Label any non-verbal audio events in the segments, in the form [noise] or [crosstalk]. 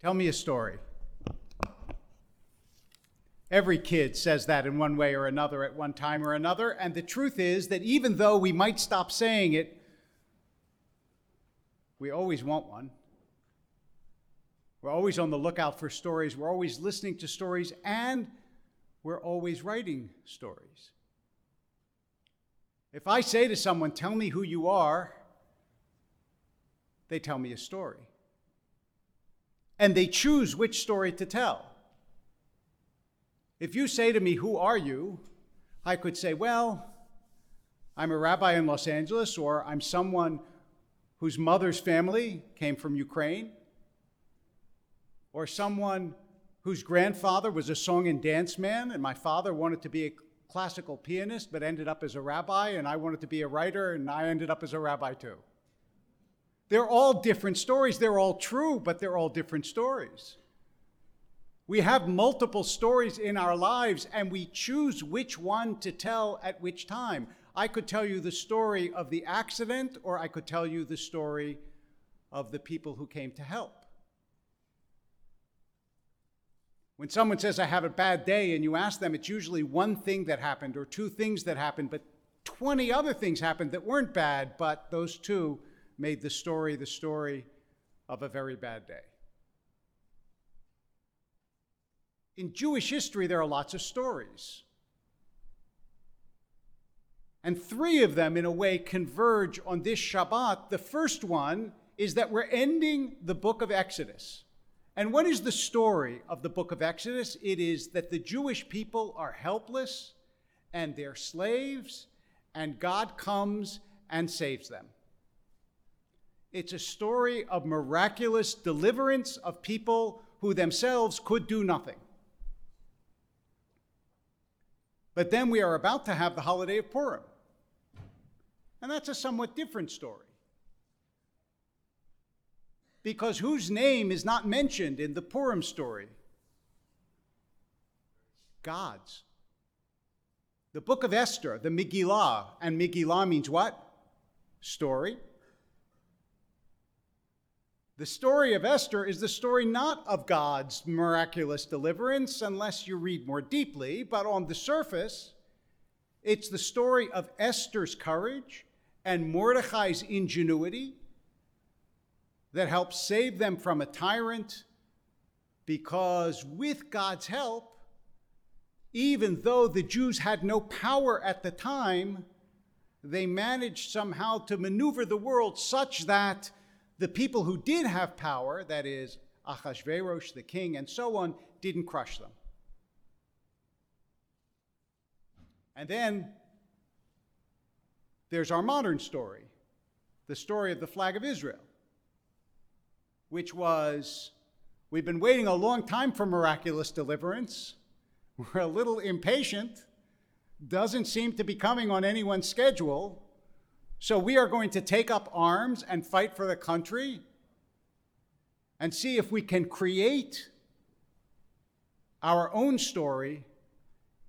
Tell me a story. Every kid says that in one way or another at one time or another. And the truth is that even though we might stop saying it, we always want one. We're always on the lookout for stories. We're always listening to stories, and we're always writing stories. If I say to someone, Tell me who you are, they tell me a story. And they choose which story to tell. If you say to me, Who are you? I could say, Well, I'm a rabbi in Los Angeles, or I'm someone whose mother's family came from Ukraine, or someone whose grandfather was a song and dance man, and my father wanted to be a classical pianist but ended up as a rabbi, and I wanted to be a writer, and I ended up as a rabbi too. They're all different stories. They're all true, but they're all different stories. We have multiple stories in our lives, and we choose which one to tell at which time. I could tell you the story of the accident, or I could tell you the story of the people who came to help. When someone says, I have a bad day, and you ask them, it's usually one thing that happened or two things that happened, but 20 other things happened that weren't bad, but those two made the story the story of a very bad day. In Jewish history, there are lots of stories. And three of them, in a way, converge on this Shabbat. The first one is that we're ending the book of Exodus. And what is the story of the book of Exodus? It is that the Jewish people are helpless and they're slaves, and God comes and saves them. It's a story of miraculous deliverance of people who themselves could do nothing. But then we are about to have the holiday of Purim. And that's a somewhat different story. Because whose name is not mentioned in the Purim story? God's. The book of Esther, the Megillah, and Megillah means what? Story. The story of Esther is the story not of God's miraculous deliverance, unless you read more deeply, but on the surface, it's the story of Esther's courage and Mordecai's ingenuity that helps save them from a tyrant, because with God's help, even though the Jews had no power at the time, they managed somehow to maneuver the world such that the people who did have power, that is, Achashverosh, the king, and so on, didn't crush them. And then there's our modern story, the story of the flag of Israel, which was we've been waiting a long time for miraculous deliverance. We're a little impatient, doesn't seem to be coming on anyone's schedule. So we are going to take up arms and fight for the country and see if we can create our own story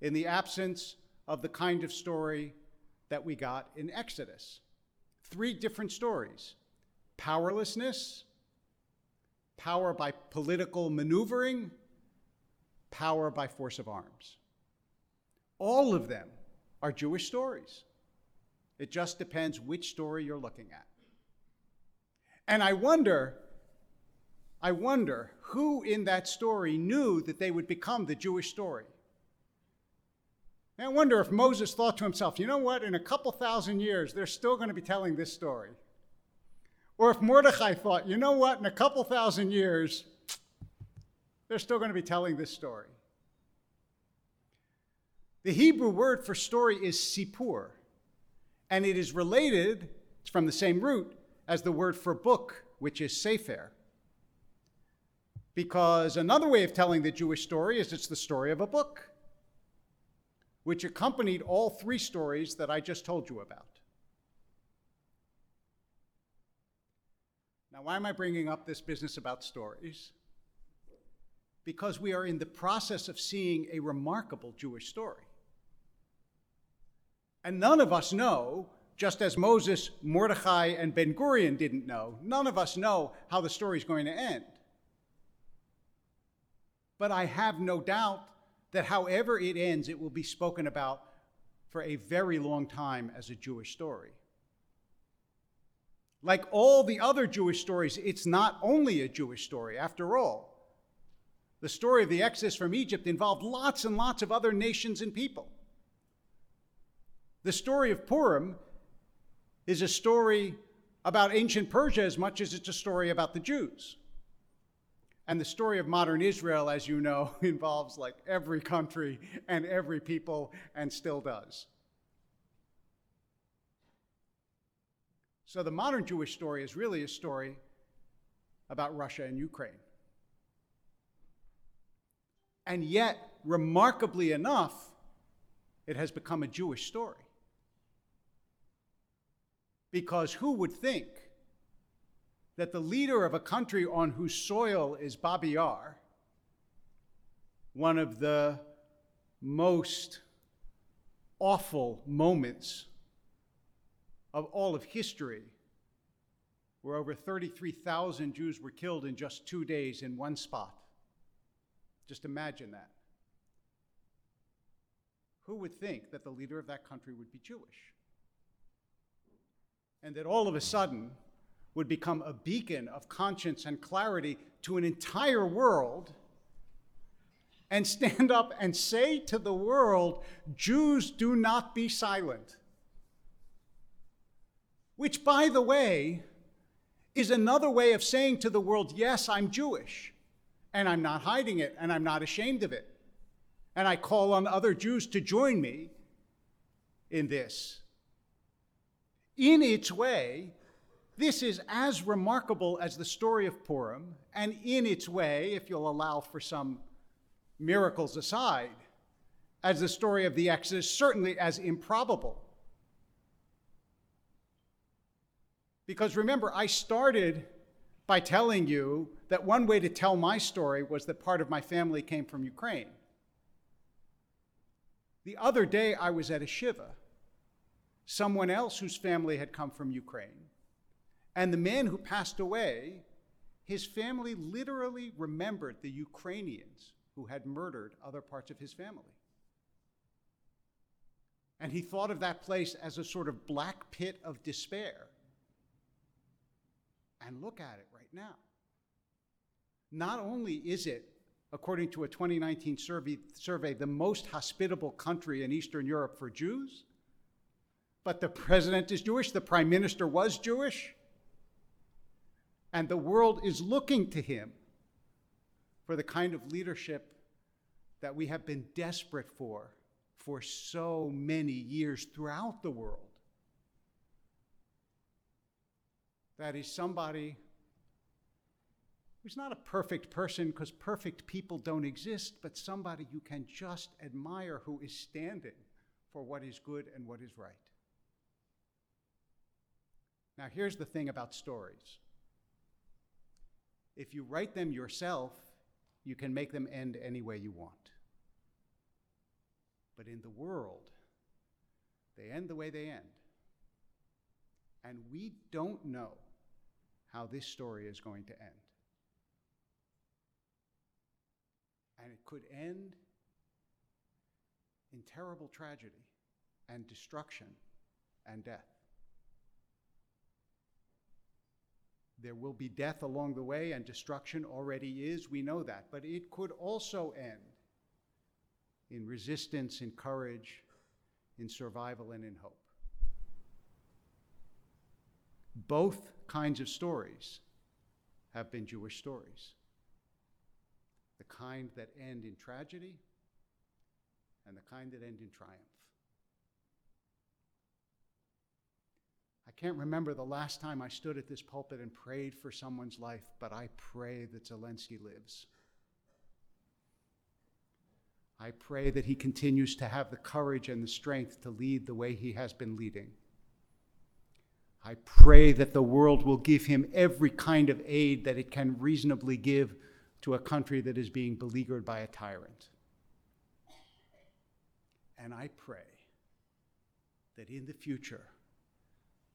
in the absence of the kind of story that we got in Exodus. Three different stories powerlessness, power by political maneuvering, power by force of arms. All of them are Jewish stories. It just depends which story you're looking at. And I wonder, I wonder who in that story knew that they would become the Jewish story. And I wonder if Moses thought to himself, you know what, in a couple thousand years, they're still going to be telling this story. Or if Mordecai thought, you know what, in a couple thousand years, they're still going to be telling this story. The Hebrew word for story is sipur and it is related, it's from the same root as the word for book, which is sefer. Because another way of telling the Jewish story is it's the story of a book, which accompanied all three stories that I just told you about. Now, why am I bringing up this business about stories? Because we are in the process of seeing a remarkable Jewish story. And none of us know, just as Moses, Mordecai, and Ben Gurion didn't know, none of us know how the story is going to end. But I have no doubt that however it ends, it will be spoken about for a very long time as a Jewish story. Like all the other Jewish stories, it's not only a Jewish story, after all. The story of the Exodus from Egypt involved lots and lots of other nations and people. The story of Purim is a story about ancient Persia as much as it's a story about the Jews. And the story of modern Israel, as you know, [laughs] involves like every country and every people and still does. So the modern Jewish story is really a story about Russia and Ukraine. And yet, remarkably enough, it has become a Jewish story. Because who would think that the leader of a country on whose soil is Babi Yar, one of the most awful moments of all of history, where over 33,000 Jews were killed in just two days in one spot. Just imagine that. Who would think that the leader of that country would be Jewish? And that all of a sudden would become a beacon of conscience and clarity to an entire world and stand up and say to the world, Jews, do not be silent. Which, by the way, is another way of saying to the world, yes, I'm Jewish and I'm not hiding it, and I'm not ashamed of it. And I call on other Jews to join me in this. In its way, this is as remarkable as the story of Purim, and in its way, if you'll allow for some miracles aside, as the story of the Exodus, certainly as improbable. Because remember, I started by telling you that one way to tell my story was that part of my family came from Ukraine. The other day, I was at a Shiva, someone else whose family had come from Ukraine. And the man who passed away, his family literally remembered the Ukrainians who had murdered other parts of his family. And he thought of that place as a sort of black pit of despair. And look at it right now. Not only is it, according to a 2019 survey, survey, the most hospitable country in Eastern Europe for Jews, but the president is Jewish, the prime minister was Jewish, and the world is looking to him for the kind of leadership that we have been desperate for for so many years throughout the world. That is somebody who's not a perfect person because perfect people don't exist, but somebody you can just admire who is standing for what is good and what is right. Now, here's the thing about stories if you write them yourself, you can make them end any way you want. But in the world, they end the way they end. And we don't know how this story is going to end. And it could end in terrible tragedy and destruction and death. There will be death along the way, and destruction already is. We know that. But it could also end in resistance, in courage, in survival, and in hope. Both kinds of stories have been Jewish stories the kind that end in tragedy and the kind that end in triumph. I can't remember the last time I stood at this pulpit and prayed for someone's life, but I pray that Zelensky lives. I pray that he continues to have the courage and the strength to lead the way he has been leading. I pray that the world will give him every kind of aid that it can reasonably give to a country that is being beleaguered by a tyrant. And I pray that in the future,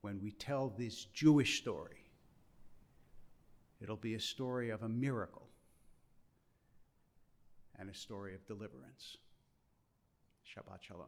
when we tell this Jewish story, it'll be a story of a miracle and a story of deliverance. Shabbat Shalom.